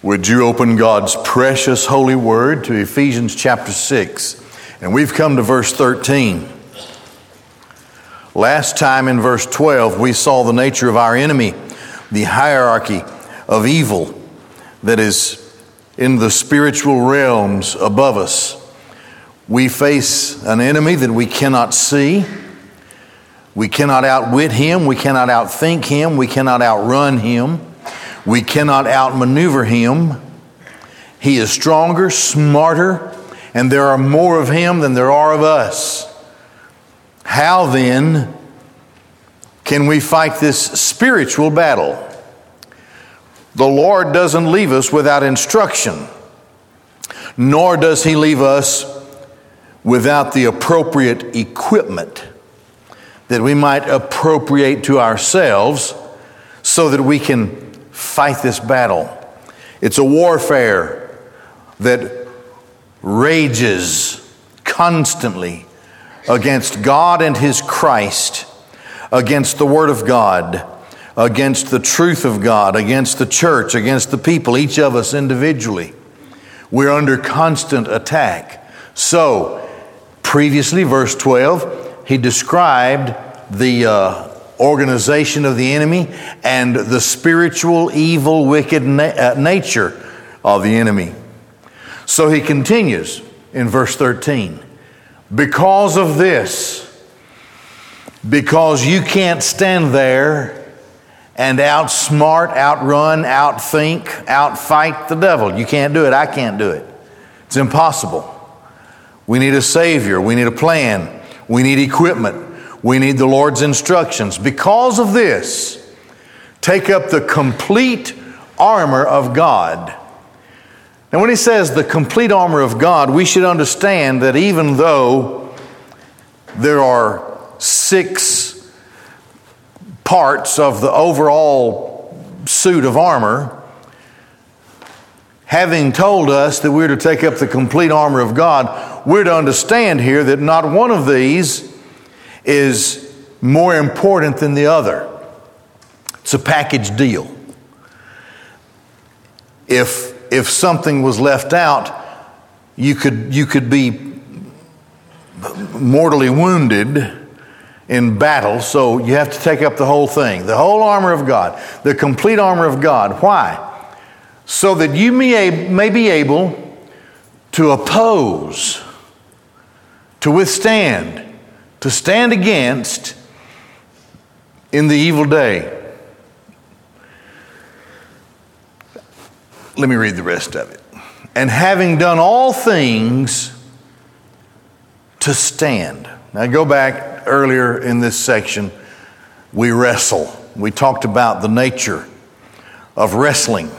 Would you open God's precious holy word to Ephesians chapter 6? And we've come to verse 13. Last time in verse 12, we saw the nature of our enemy, the hierarchy of evil that is in the spiritual realms above us. We face an enemy that we cannot see. We cannot outwit him. We cannot outthink him. We cannot outrun him. We cannot outmaneuver him. He is stronger, smarter, and there are more of him than there are of us. How then can we fight this spiritual battle? The Lord doesn't leave us without instruction, nor does He leave us without the appropriate equipment that we might appropriate to ourselves so that we can fight this battle. It's a warfare that rages constantly against God and His Christ, against the Word of God, against the truth of God, against the church, against the people, each of us individually. We're under constant attack. So, previously, verse 12, he described the uh, organization of the enemy and the spiritual, evil, wicked na- uh, nature of the enemy. So he continues in verse 13 because of this, because you can't stand there and outsmart, outrun, outthink, outfight the devil. You can't do it. I can't do it. It's impossible. We need a Savior. We need a plan. We need equipment. We need the Lord's instructions. Because of this, take up the complete armor of God. Now, when he says the complete armor of God, we should understand that even though there are six parts of the overall suit of armor, having told us that we're to take up the complete armor of God, we're to understand here that not one of these is more important than the other. It's a package deal. If, if something was left out, you could, you could be mortally wounded in battle, so you have to take up the whole thing. The whole armor of God, the complete armor of God. Why? So that you may, may be able to oppose, to withstand to stand against in the evil day. Let me read the rest of it. And having done all things to stand. Now go back earlier in this section, we wrestle. We talked about the nature of wrestling.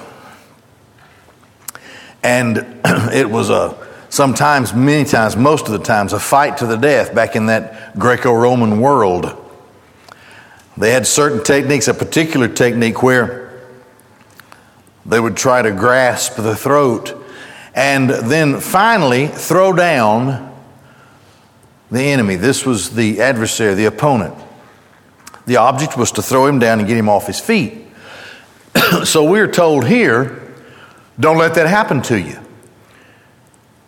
And it was a sometimes, many times, most of the times, a fight to the death back in that Greco Roman world. They had certain techniques, a particular technique where they would try to grasp the throat and then finally throw down the enemy. This was the adversary, the opponent. The object was to throw him down and get him off his feet. so we're told here don't let that happen to you.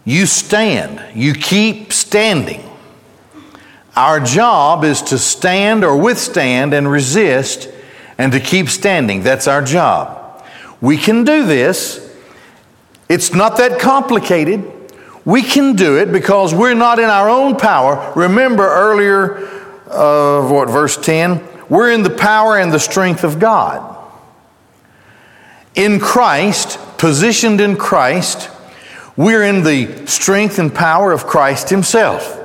You stand, you keep standing. Our job is to stand or withstand and resist and to keep standing. That's our job. We can do this. It's not that complicated. We can do it because we're not in our own power. Remember earlier of uh, what, verse 10? We're in the power and the strength of God. In Christ, positioned in Christ, we're in the strength and power of Christ Himself.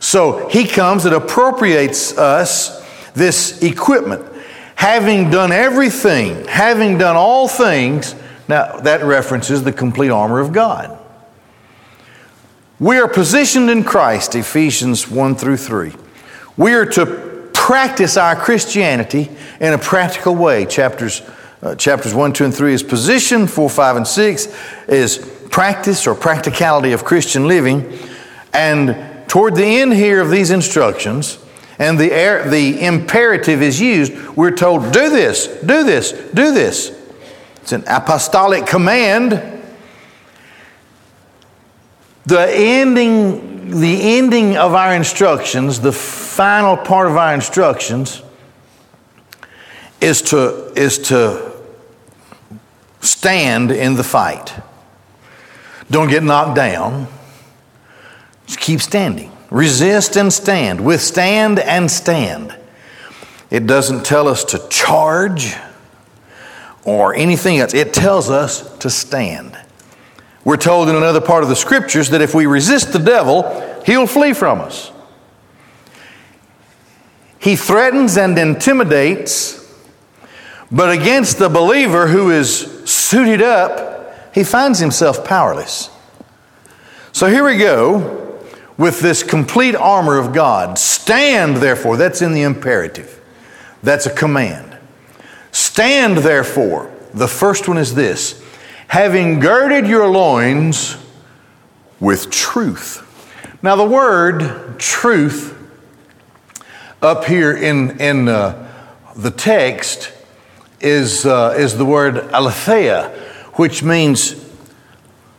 So He comes and appropriates us this equipment. Having done everything, having done all things, now that references the complete armor of God. We are positioned in Christ, Ephesians 1 through 3. We are to practice our Christianity in a practical way. Chapters, uh, chapters 1, 2, and 3 is position, 4, 5, and 6 is practice or practicality of Christian living. And toward the end here of these instructions, and the, the imperative is used, we're told, do this, do this, do this. It's an apostolic command. The ending, the ending of our instructions, the final part of our instructions, is to, is to stand in the fight. Don't get knocked down. Just keep standing. Resist and stand. Withstand and stand. It doesn't tell us to charge or anything else. It tells us to stand. We're told in another part of the scriptures that if we resist the devil, he'll flee from us. He threatens and intimidates, but against the believer who is suited up, he finds himself powerless. So here we go with this complete armor of God. Stand, therefore. That's in the imperative, that's a command. Stand, therefore. The first one is this having girded your loins with truth. Now, the word truth up here in, in uh, the text is, uh, is the word aletheia, which means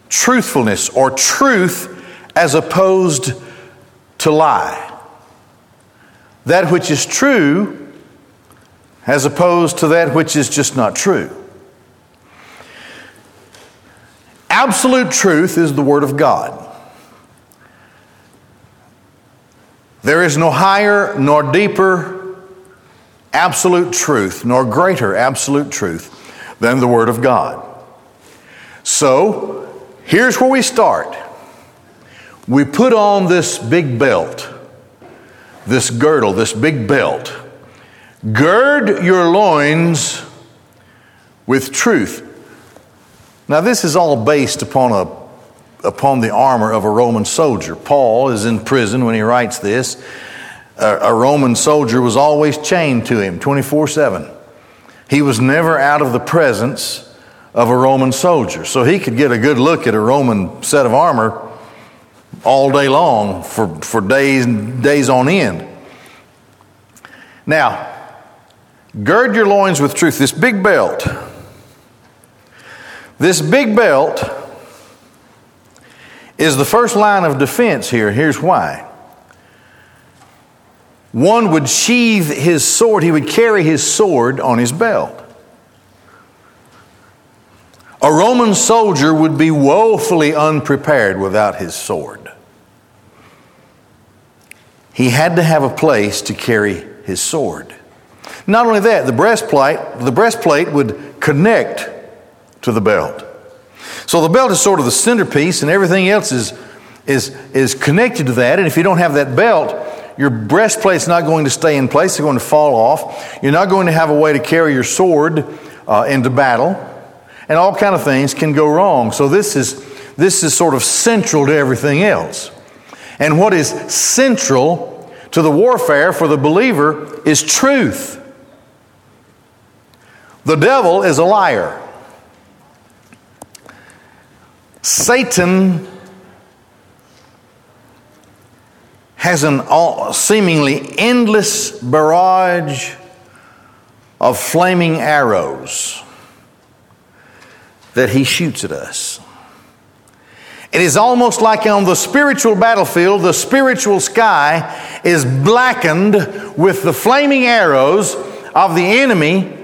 truthfulness or truth as opposed to lie. That which is true as opposed to that which is just not true. Absolute truth is the Word of God. There is no higher nor deeper absolute truth, nor greater absolute truth than the Word of God. So, here's where we start. We put on this big belt, this girdle, this big belt. Gird your loins with truth. Now, this is all based upon, a, upon the armor of a Roman soldier. Paul is in prison when he writes this. A, a Roman soldier was always chained to him 24 7. He was never out of the presence of a Roman soldier. So he could get a good look at a Roman set of armor all day long for, for days days on end. Now, gird your loins with truth. This big belt this big belt is the first line of defense here. Here's why. One would sheathe his sword, he would carry his sword on his belt. A Roman soldier would be woefully unprepared without his sword. He had to have a place to carry his sword. Not only that, the breastplate, the breastplate would connect to the belt. So the belt is sort of the centerpiece, and everything else is, is, is connected to that. And if you don't have that belt, your breastplate's not going to stay in place, it's going to fall off. You're not going to have a way to carry your sword uh, into battle, and all kind of things can go wrong. So this is, this is sort of central to everything else. And what is central to the warfare for the believer is truth. The devil is a liar. Satan has an seemingly endless barrage of flaming arrows that he shoots at us. It is almost like on the spiritual battlefield, the spiritual sky is blackened with the flaming arrows of the enemy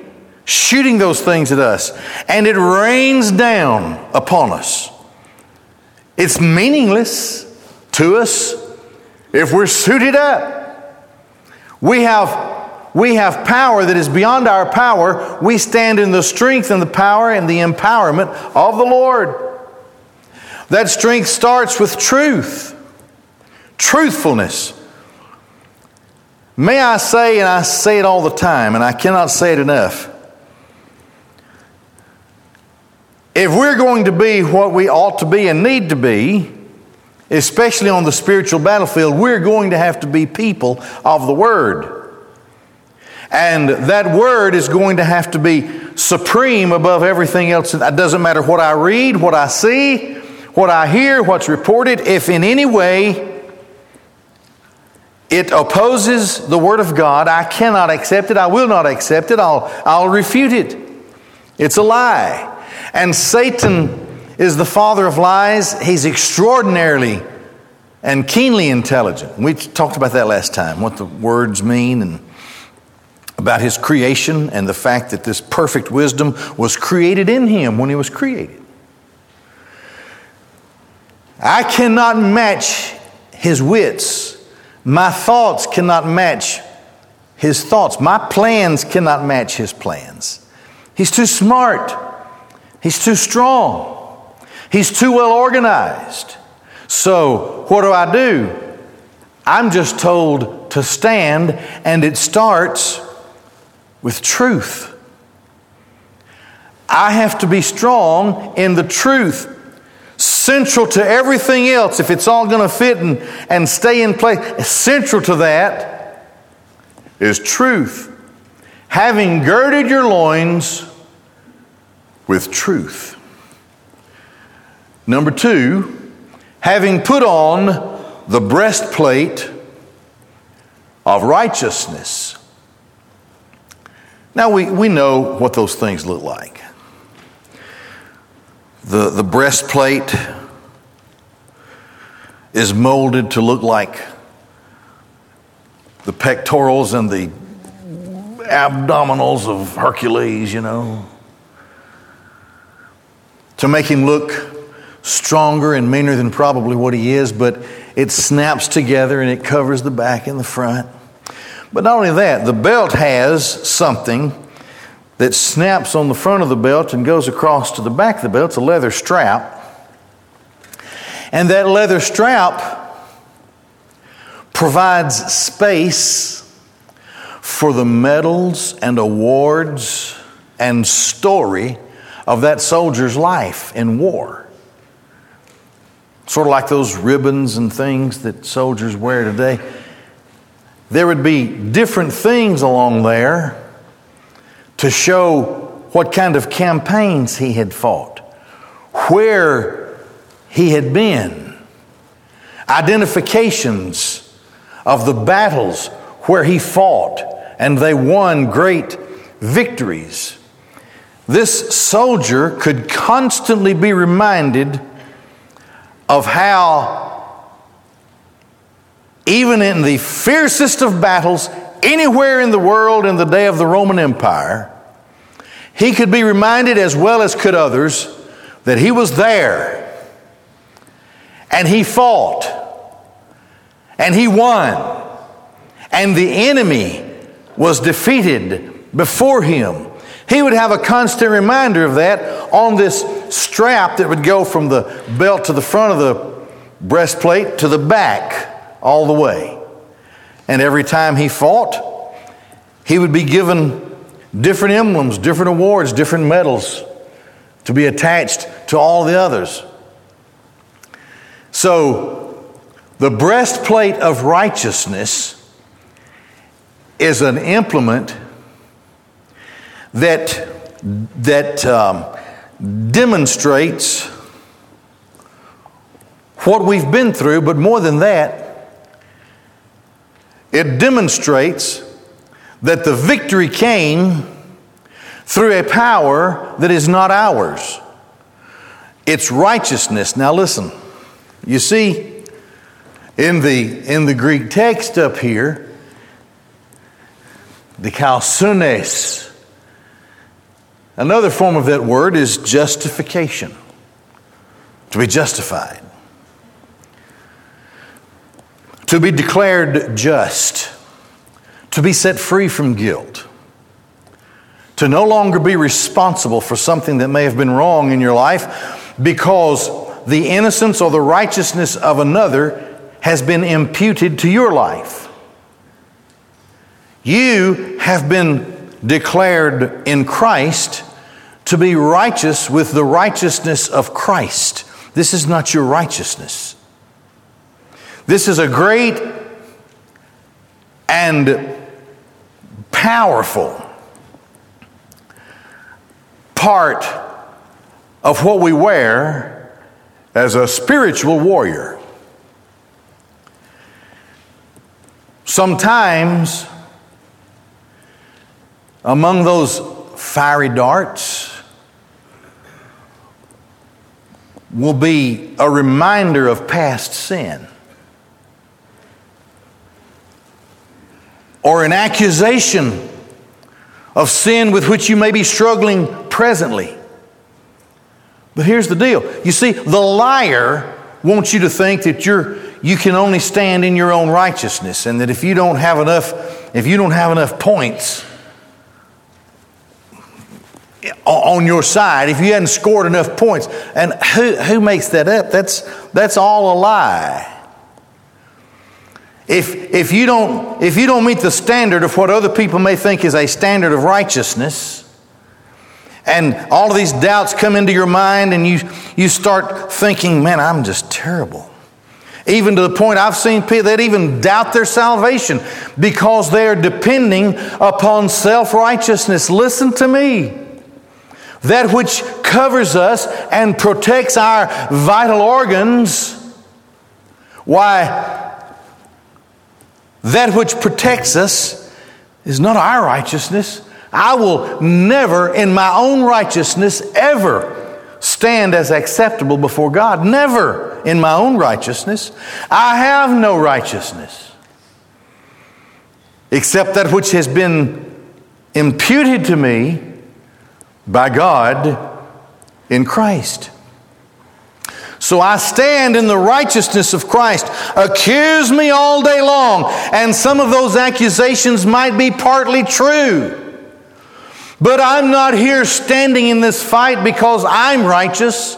shooting those things at us, and it rains down upon us. It's meaningless to us if we're suited up. We have, we have power that is beyond our power. We stand in the strength and the power and the empowerment of the Lord. That strength starts with truth, truthfulness. May I say, and I say it all the time, and I cannot say it enough if we're going to be what we ought to be and need to be, especially on the spiritual battlefield, we're going to have to be people of the Word. And that Word is going to have to be supreme above everything else. It doesn't matter what I read, what I see, what I hear, what's reported. If in any way it opposes the Word of God, I cannot accept it. I will not accept it. I'll, I'll refute it. It's a lie. And Satan is the father of lies. He's extraordinarily and keenly intelligent. We talked about that last time, what the words mean and about his creation and the fact that this perfect wisdom was created in him when he was created. I cannot match his wits. My thoughts cannot match his thoughts. My plans cannot match his plans. He's too smart. He's too strong. He's too well organized. So, what do I do? I'm just told to stand, and it starts with truth. I have to be strong in the truth. Central to everything else, if it's all going to fit and, and stay in place, central to that is truth. Having girded your loins with truth. Number two, having put on the breastplate of righteousness. Now, we, we know what those things look like. The, the breastplate is molded to look like the pectorals and the abdominals of Hercules, you know, to make him look stronger and meaner than probably what he is, but it snaps together and it covers the back and the front. But not only that, the belt has something that snaps on the front of the belt and goes across to the back of the belt. It's a leather strap. And that leather strap provides space for the medals and awards and story of that soldier's life in war. Sort of like those ribbons and things that soldiers wear today there would be different things along there to show what kind of campaigns he had fought, where he had been, identifications of the battles where he fought, and they won great victories. This soldier could constantly be reminded of how even in the fiercest of battles anywhere in the world in the day of the Roman Empire, he could be reminded, as well as could others, that he was there. And he fought. And he won. And the enemy was defeated before him. He would have a constant reminder of that on this strap that would go from the belt to the front of the breastplate to the back all the way. And every time he fought, he would be given different emblems, different awards, different medals to be attached to all the others. So, the breastplate of righteousness is an implement that, that um, demonstrates what we've been through, but more than that, it demonstrates that the victory came through a power that is not ours. It's righteousness. Now listen. You see in the in the Greek text up here the kalsunes Another form of that word is justification. To be justified to be declared just, to be set free from guilt, to no longer be responsible for something that may have been wrong in your life because the innocence or the righteousness of another has been imputed to your life. You have been declared in Christ to be righteous with the righteousness of Christ. This is not your righteousness. This is a great and powerful part of what we wear as a spiritual warrior. Sometimes, among those fiery darts will be a reminder of past sin. Or an accusation of sin with which you may be struggling presently. But here's the deal you see, the liar wants you to think that you're, you can only stand in your own righteousness and that if you don't have enough, if you don't have enough points, on your side if you hadn't scored enough points. And who, who makes that up? That's, that's all a lie. If, if, you don't, if you don't meet the standard of what other people may think is a standard of righteousness, and all of these doubts come into your mind, and you, you start thinking, man, I'm just terrible. Even to the point I've seen people that even doubt their salvation because they are depending upon self righteousness. Listen to me that which covers us and protects our vital organs, why, that which protects us is not our righteousness. I will never, in my own righteousness, ever stand as acceptable before God. Never in my own righteousness. I have no righteousness except that which has been imputed to me by God in Christ. So I stand in the righteousness of Christ. Accuse me all day long. And some of those accusations might be partly true. But I'm not here standing in this fight because I'm righteous.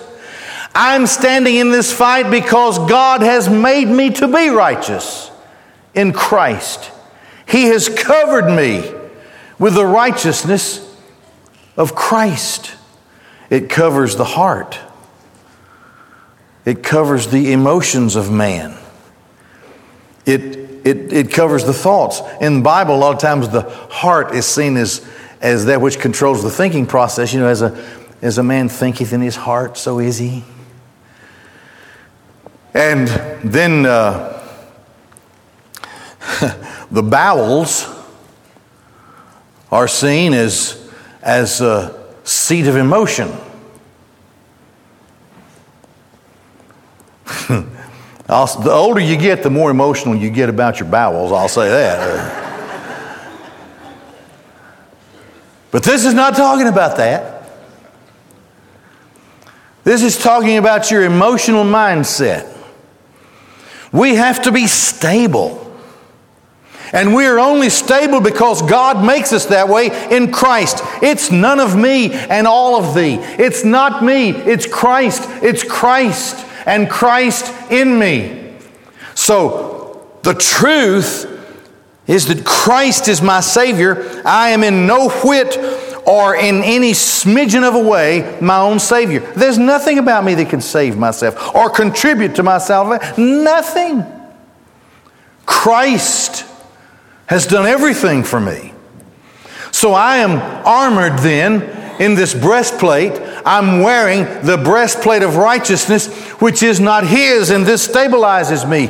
I'm standing in this fight because God has made me to be righteous in Christ. He has covered me with the righteousness of Christ. It covers the heart, it covers the emotions of man, it, it, it covers the thoughts. In the Bible, a lot of times the heart is seen as, as that which controls the thinking process. You know, as a, as a man thinketh in his heart, so is he. And then uh, the bowels are seen as as a seat of emotion. the older you get, the more emotional you get about your bowels, I'll say that. but this is not talking about that. This is talking about your emotional mindset. We have to be stable. And we are only stable because God makes us that way in Christ. It's none of me and all of thee. It's not me, it's Christ. It's Christ and Christ in me. So the truth is that Christ is my Savior. I am in no whit or in any smidgen of a way my own Savior. There's nothing about me that can save myself or contribute to my salvation. Nothing. Christ has done everything for me. So I am armored then in this breastplate. I'm wearing the breastplate of righteousness, which is not His, and this stabilizes me.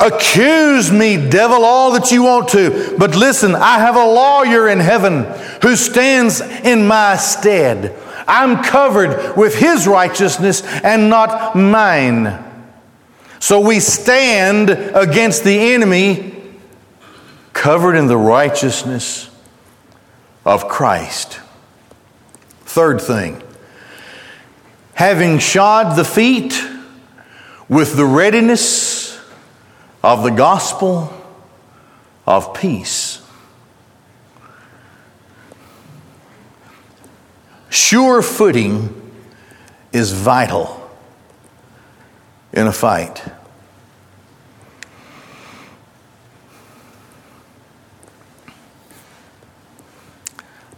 Accuse me, devil, all that you want to. But listen, I have a lawyer in heaven who stands in my stead. I'm covered with his righteousness and not mine. So we stand against the enemy covered in the righteousness of Christ. Third thing, having shod the feet with the readiness of the gospel of peace. Sure footing is vital in a fight.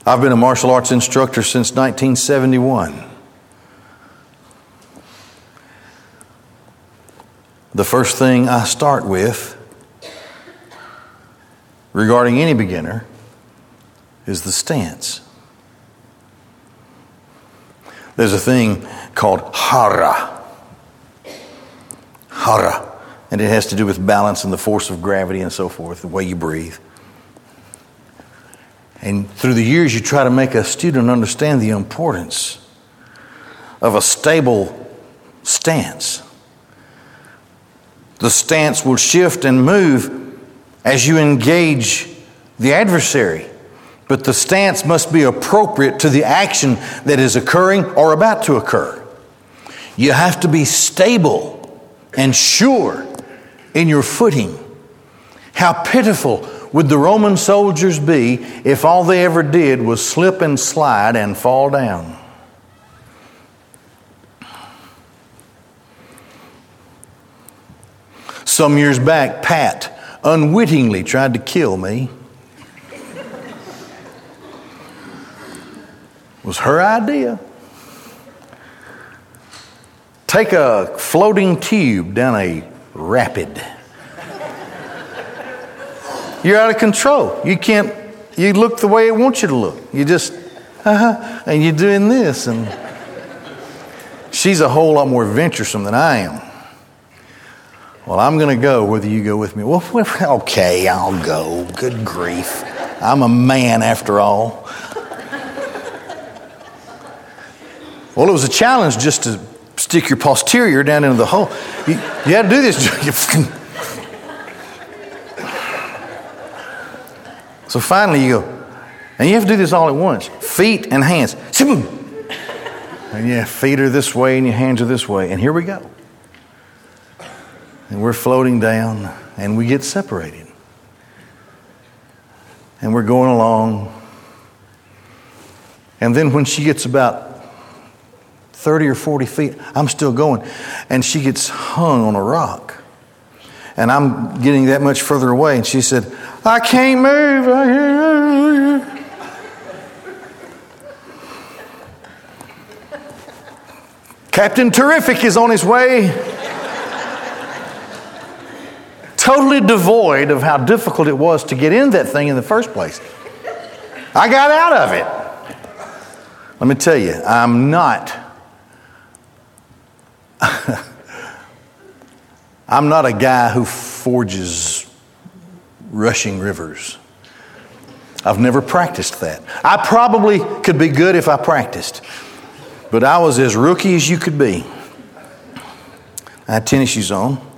I've been a martial arts instructor since 1971. The first thing I start with regarding any beginner is the stance. There's a thing called hara. Hara. And it has to do with balance and the force of gravity and so forth, the way you breathe. And through the years, you try to make a student understand the importance of a stable stance. The stance will shift and move as you engage the adversary, but the stance must be appropriate to the action that is occurring or about to occur. You have to be stable and sure in your footing. How pitiful would the Roman soldiers be if all they ever did was slip and slide and fall down? Some years back, Pat unwittingly tried to kill me. It was her idea. Take a floating tube down a rapid. You're out of control. You can't, you look the way it wants you to look. You just, uh-huh, and you're doing this. And she's a whole lot more venturesome than I am. Well, I'm going to go whether you go with me. Well, okay, I'll go. Good grief. I'm a man after all. Well, it was a challenge just to stick your posterior down into the hole. You, you had to do this. so finally you go, and you have to do this all at once feet and hands. And your feet are this way and your hands are this way. And here we go. And we're floating down and we get separated. And we're going along. And then when she gets about 30 or 40 feet. I'm still going. And she gets hung on a rock. And I'm getting that much further away. And she said, I can't move. Captain Terrific is on his way. Totally devoid of how difficult it was to get in that thing in the first place. I got out of it. Let me tell you, I'm not I'm not a guy who forges rushing rivers. I've never practiced that. I probably could be good if I practiced, but I was as rookie as you could be. I had tennis shoes on.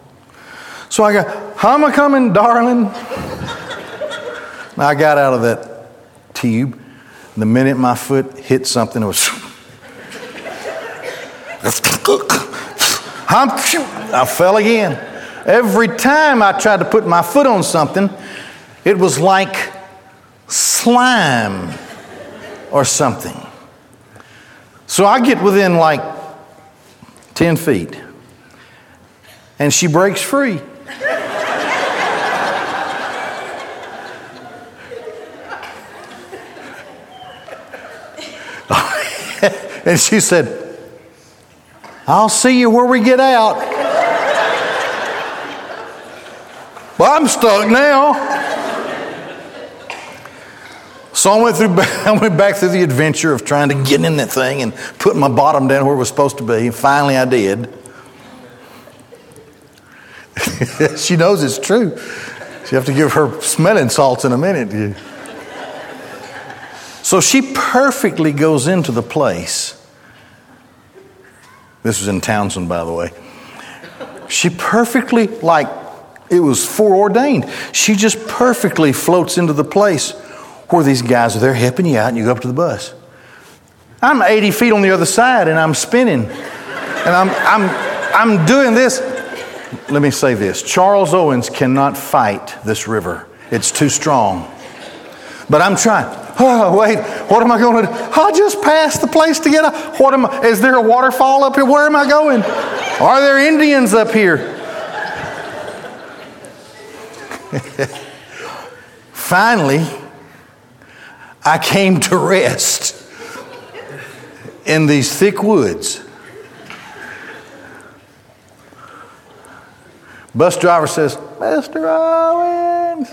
So I got, how am I coming, darling? I got out of that tube. The minute my foot hit something, it was. I fell again. Every time I tried to put my foot on something, it was like slime or something. So I get within like 10 feet, and she breaks free. And she said, I'll see you where we get out. well, I'm stuck now. So I went through. I went back through the adventure of trying to get in that thing and put my bottom down where it was supposed to be. And finally, I did. she knows it's true. You have to give her smelling salts in a minute. So she perfectly goes into the place this was in Townsend, by the way. She perfectly, like it was foreordained, she just perfectly floats into the place where these guys are there helping you out and you go up to the bus. I'm 80 feet on the other side and I'm spinning. And I'm, I'm, I'm doing this. Let me say this Charles Owens cannot fight this river, it's too strong. But I'm trying. Oh, wait, what am I going to do? I just passed the place to get out. What am I, is there a waterfall up here? Where am I going? Are there Indians up here? Finally, I came to rest in these thick woods. Bus driver says, Mr. Owens.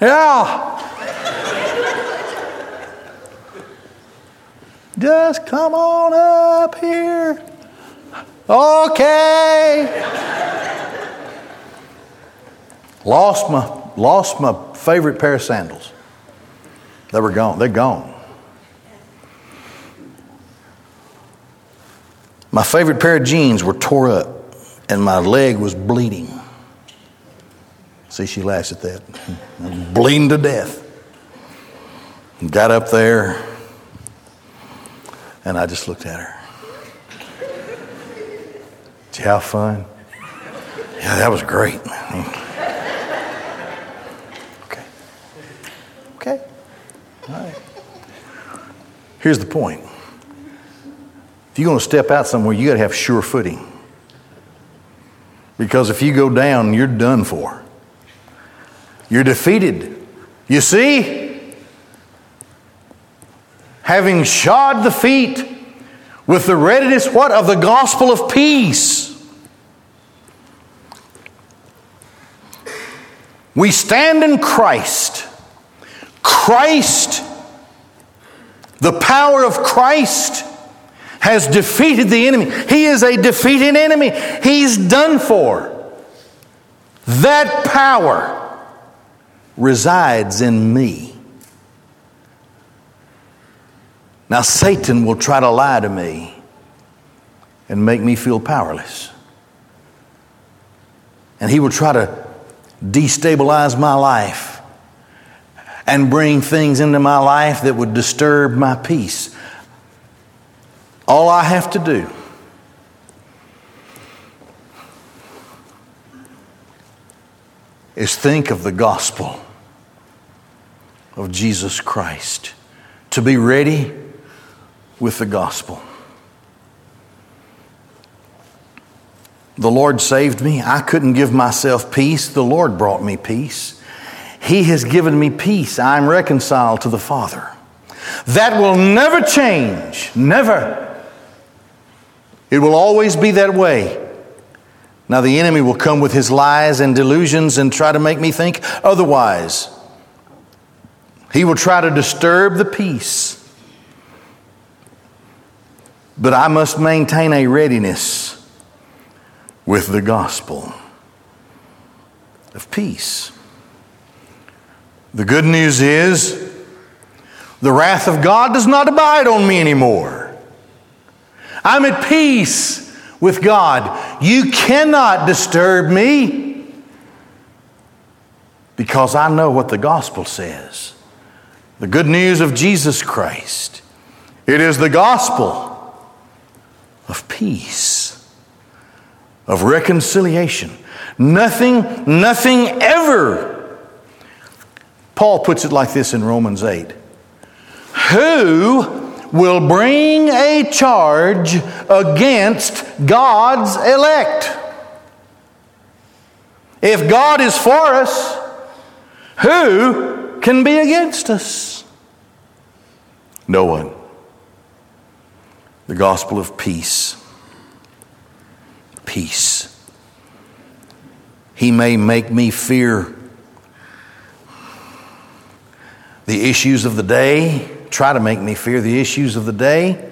Yeah. Just come on up here. Okay. lost my lost my favorite pair of sandals. They were gone. They're gone. My favorite pair of jeans were tore up, and my leg was bleeding. See, she laughs at that. I'm bleeding to death. Got up there, and I just looked at her. Did you have fun? Yeah, that was great. Okay. Okay. All right. Here's the point. If you're going to step out somewhere, you got to have sure footing. Because if you go down, you're done for. You're defeated. You see? Having shod the feet with the readiness what of the gospel of peace. We stand in Christ. Christ, the power of Christ has defeated the enemy. He is a defeated enemy. He's done for. That power resides in me. Now, Satan will try to lie to me and make me feel powerless. And he will try to destabilize my life and bring things into my life that would disturb my peace. All I have to do is think of the gospel of Jesus Christ, to be ready with the gospel. The Lord saved me. I couldn't give myself peace. The Lord brought me peace. He has given me peace. I'm reconciled to the Father. That will never change. Never. It will always be that way. Now, the enemy will come with his lies and delusions and try to make me think otherwise. He will try to disturb the peace. But I must maintain a readiness with the gospel of peace. The good news is the wrath of God does not abide on me anymore. I'm at peace with God. You cannot disturb me because I know what the gospel says. The good news of Jesus Christ. It is the gospel of peace, of reconciliation. Nothing, nothing ever. Paul puts it like this in Romans 8. Who will bring a charge against God's elect. If God is for us, who can be against us? No one. The gospel of peace. Peace. He may make me fear the issues of the day try to make me fear the issues of the day.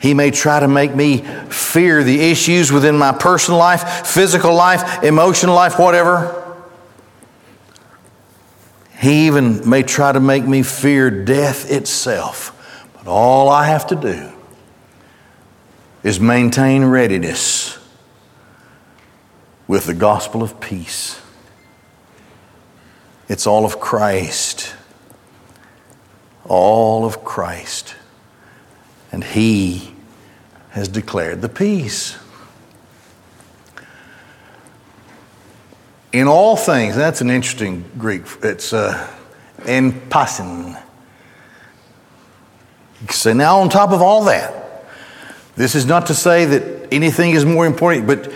He may try to make me fear the issues within my personal life, physical life, emotional life, whatever. He even may try to make me fear death itself. But all I have to do is maintain readiness with the gospel of peace. It's all of Christ all of Christ. And He has declared the peace. In all things, that's an interesting Greek. It's uh, en pasin. So now, on top of all that, this is not to say that anything is more important, but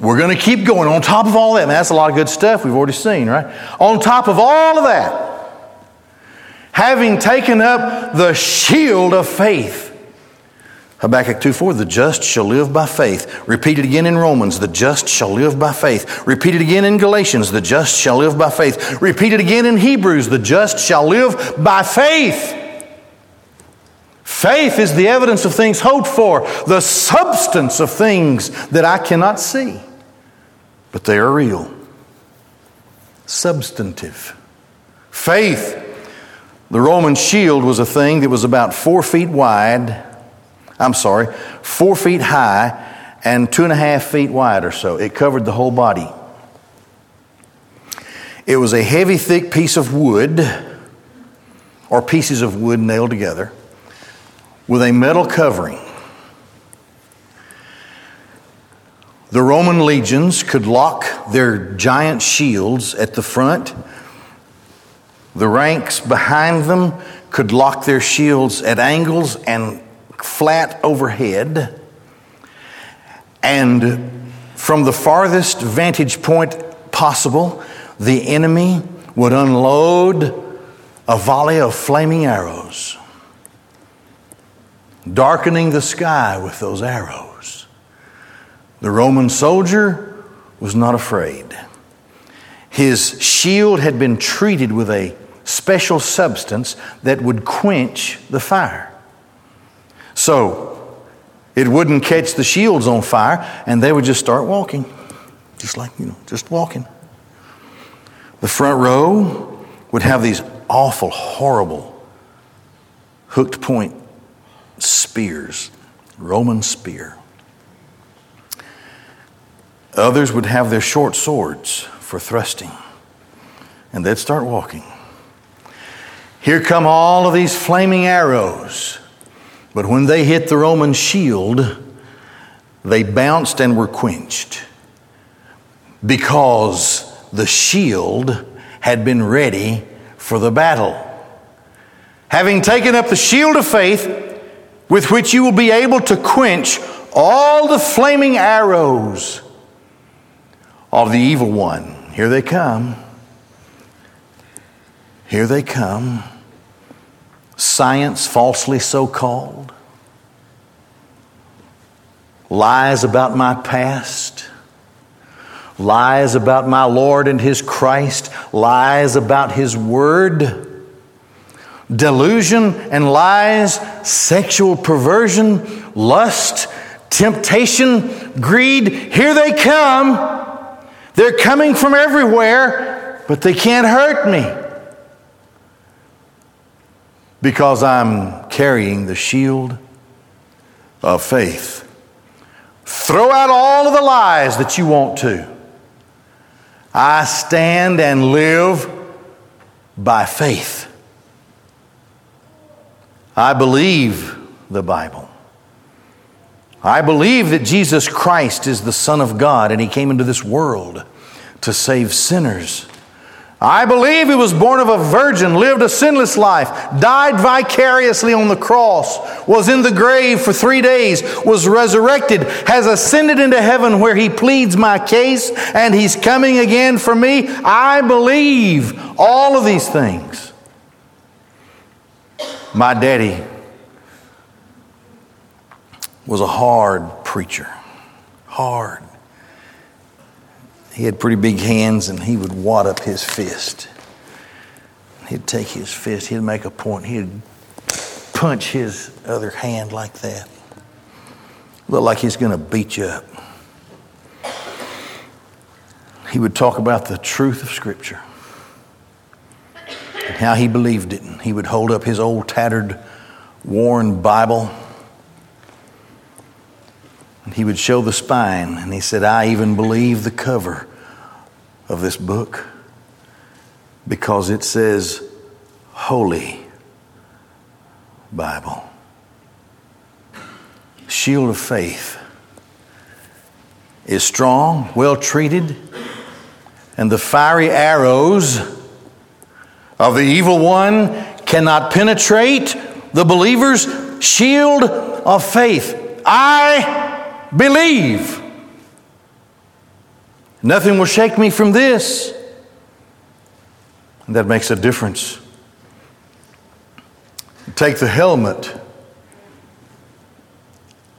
we're going to keep going. On top of all that, that's a lot of good stuff we've already seen, right? On top of all of that, having taken up the shield of faith. Habakkuk 2 4, the just shall live by faith. Repeated again in Romans, the just shall live by faith. Repeated again in Galatians, the just shall live by faith. Repeated again in Hebrews, the just shall live by faith. Faith is the evidence of things hoped for, the substance of things that I cannot see, but they are real. Substantive. Faith the Roman shield was a thing that was about four feet wide, I'm sorry, four feet high and two and a half feet wide or so. It covered the whole body. It was a heavy, thick piece of wood, or pieces of wood nailed together, with a metal covering. The Roman legions could lock their giant shields at the front. The ranks behind them could lock their shields at angles and flat overhead. And from the farthest vantage point possible, the enemy would unload a volley of flaming arrows, darkening the sky with those arrows. The Roman soldier was not afraid. His shield had been treated with a special substance that would quench the fire. So it wouldn't catch the shields on fire, and they would just start walking. Just like, you know, just walking. The front row would have these awful, horrible hooked point spears, Roman spear. Others would have their short swords for thrusting, and they'd start walking. Here come all of these flaming arrows, but when they hit the Roman shield, they bounced and were quenched because the shield had been ready for the battle. Having taken up the shield of faith, with which you will be able to quench all the flaming arrows of the evil one. Here they come. Here they come. Science, falsely so called. Lies about my past? Lies about my Lord and His Christ, lies about His Word, delusion and lies, sexual perversion, lust, temptation, greed. Here they come. They're coming from everywhere, but they can't hurt me because I'm carrying the shield of faith. Throw out all of the lies that you want to. I stand and live by faith. I believe the Bible. I believe that Jesus Christ is the Son of God and He came into this world to save sinners. I believe he was born of a virgin, lived a sinless life, died vicariously on the cross, was in the grave for three days, was resurrected, has ascended into heaven where he pleads my case, and he's coming again for me. I believe all of these things. My daddy was a hard preacher. Hard. He had pretty big hands and he would wad up his fist. He'd take his fist, he'd make a point, he'd punch his other hand like that. Look like he's going to beat you up. He would talk about the truth of Scripture and how he believed it. He would hold up his old tattered, worn Bible And he would show the spine, and he said, I even believe the cover of this book because it says Holy Bible. Shield of faith is strong, well treated, and the fiery arrows of the evil one cannot penetrate the believer's shield of faith. I believe. Nothing will shake me from this. And that makes a difference. Take the helmet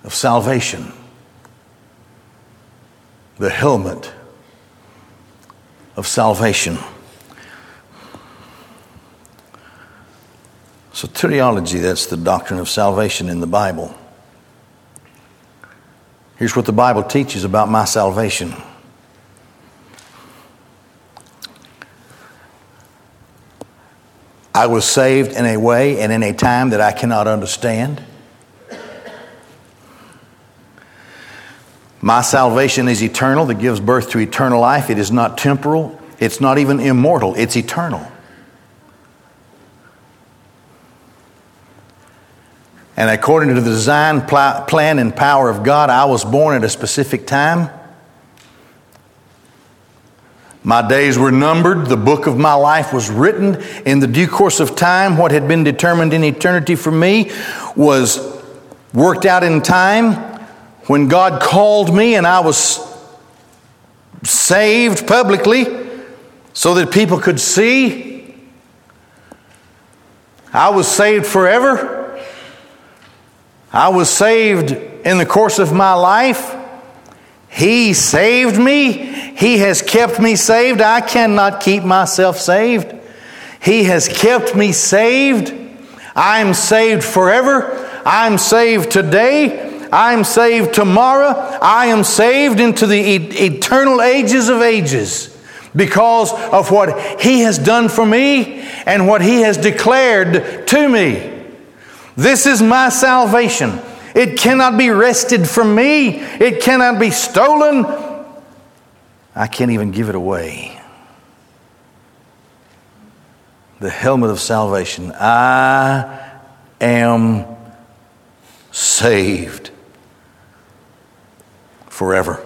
of salvation. The helmet of salvation. So, Soteriology, that's the doctrine of salvation in the Bible. Here's what the Bible teaches about my salvation. I was saved in a way and in a time that I cannot understand. My salvation is eternal, that gives birth to eternal life. It is not temporal, it's not even immortal, it's eternal. And according to the design, pl- plan, and power of God, I was born at a specific time my days were numbered. The book of my life was written. In the due course of time, what had been determined in eternity for me was worked out in time. When God called me and I was saved publicly so that people could see, I was saved forever. I was saved in the course of my life. He saved me. He has kept me saved. I cannot keep myself saved. He has kept me saved. I'm saved forever. I'm saved today. I'm saved tomorrow. I am saved into the e- eternal ages of ages because of what He has done for me and what He has declared to me. This is my salvation. It cannot be wrested from me, it cannot be stolen. I can't even give it away. The helmet of salvation. I am saved forever.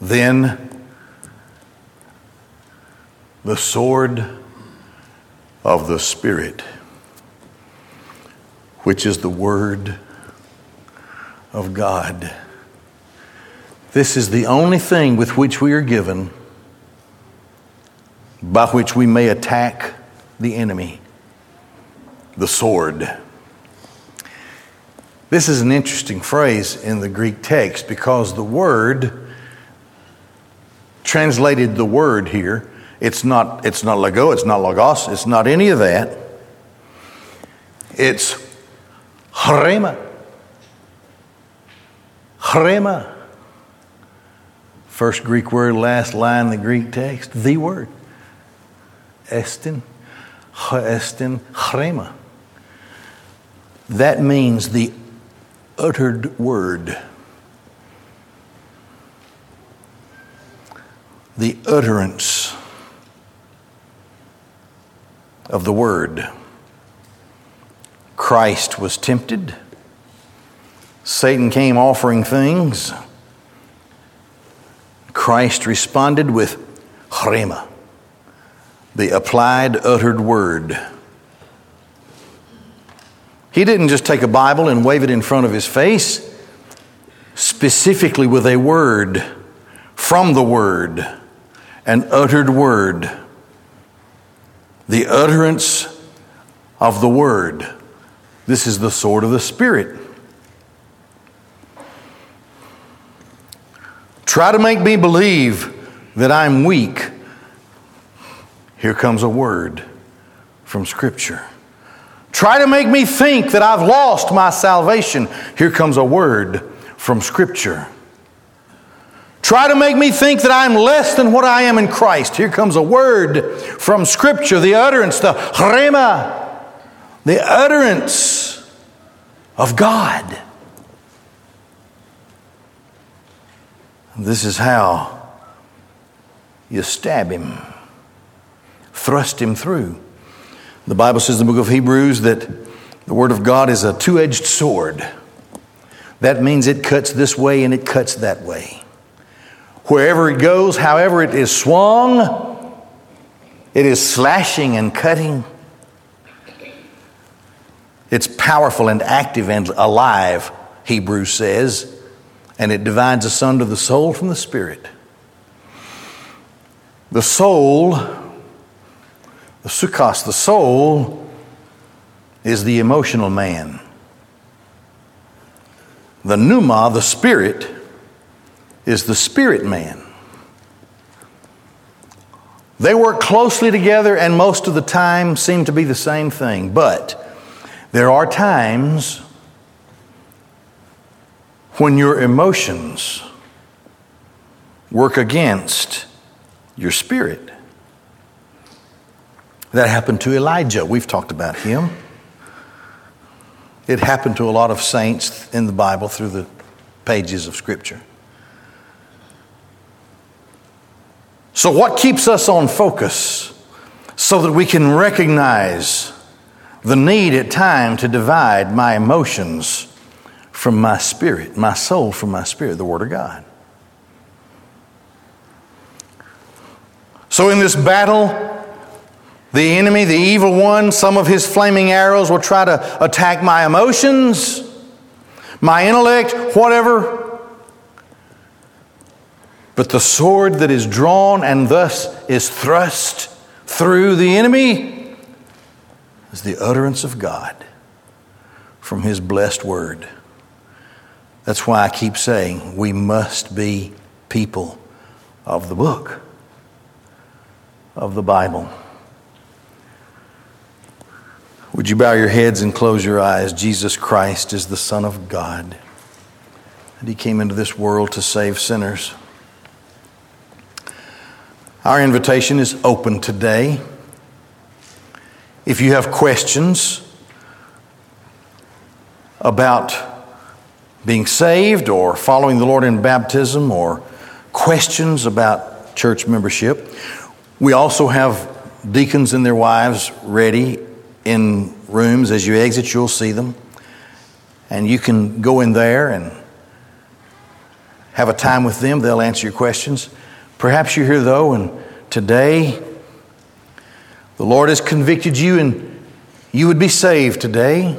Then the sword of the Spirit, which is the Word of God. This is the only thing with which we are given by which we may attack the enemy the sword. This is an interesting phrase in the Greek text because the word, translated the word here, it's not, it's not lego, it's not logos, it's not any of that. It's rhema. Rhema. First Greek word, last line in the Greek text, the word. Estin, estin, rhema. That means the uttered word. The utterance of the Word. Christ was tempted. Satan came offering things. Christ responded with rhema, the applied, uttered word. He didn't just take a Bible and wave it in front of his face, specifically with a word from the Word, an uttered word the utterance of the word. This is the sword of the Spirit. Try to make me believe that I'm weak. Here comes a word from Scripture. Try to make me think that I've lost my salvation. Here comes a word from Scripture. Try to make me think that I'm less than what I am in Christ. Here comes a word from Scripture, the utterance, the rhema, the utterance of God. This is how you stab him, thrust him through. The Bible says in the book of Hebrews that the Word of God is a two edged sword. That means it cuts this way and it cuts that way. Wherever it goes, however it is swung, it is slashing and cutting. It's powerful and active and alive, Hebrews says, and it divides asunder the soul from the spirit. The soul, the sukkos, the soul, is the emotional man. The pneuma, the spirit, is the spirit man. They work closely together and most of the time seem to be the same thing. But there are times when your emotions work against your spirit. That happened to Elijah. We've talked about him. It happened to a lot of saints in the Bible through the pages of Scripture. So, what keeps us on focus so that we can recognize the need at time to divide my emotions from my spirit, my soul from my spirit, the Word of God? So, in this battle, the enemy, the evil one, some of his flaming arrows will try to attack my emotions, my intellect, whatever. But the sword that is drawn and thus is thrust through the enemy is the utterance of God from His blessed word. That's why I keep saying we must be people of the book, of the Bible. Would you bow your heads and close your eyes? Jesus Christ is the Son of God, and He came into this world to save sinners. Our invitation is open today. If you have questions about being saved or following the Lord in baptism or questions about church membership, we also have deacons and their wives ready in rooms. As you exit, you'll see them. And you can go in there and have a time with them. They'll answer your questions. Perhaps you're here, though, and today the Lord has convicted you and you would be saved today.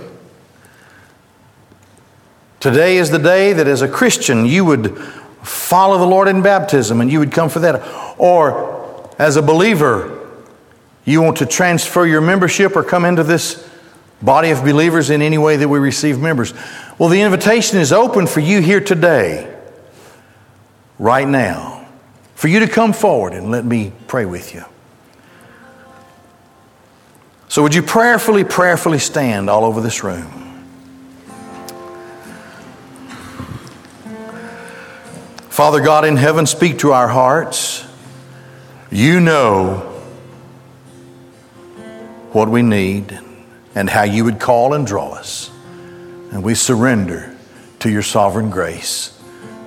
Today is the day that as a Christian you would follow the Lord in baptism and you would come for that. Or as a believer, you want to transfer your membership or come into this body of believers in any way that we receive members. Well, the invitation is open for you here today, right now for you to come forward and let me pray with you. So, would you prayerfully, prayerfully stand all over this room? Father God in heaven, speak to our hearts. You know what we need and how you would call and draw us. And we surrender to your sovereign grace.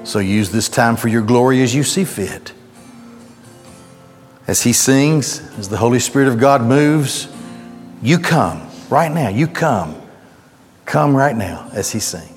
So use this time for your glory as you see fit as he sings, as the Holy Spirit of God moves, you come right now. You come. Come right now as he sings.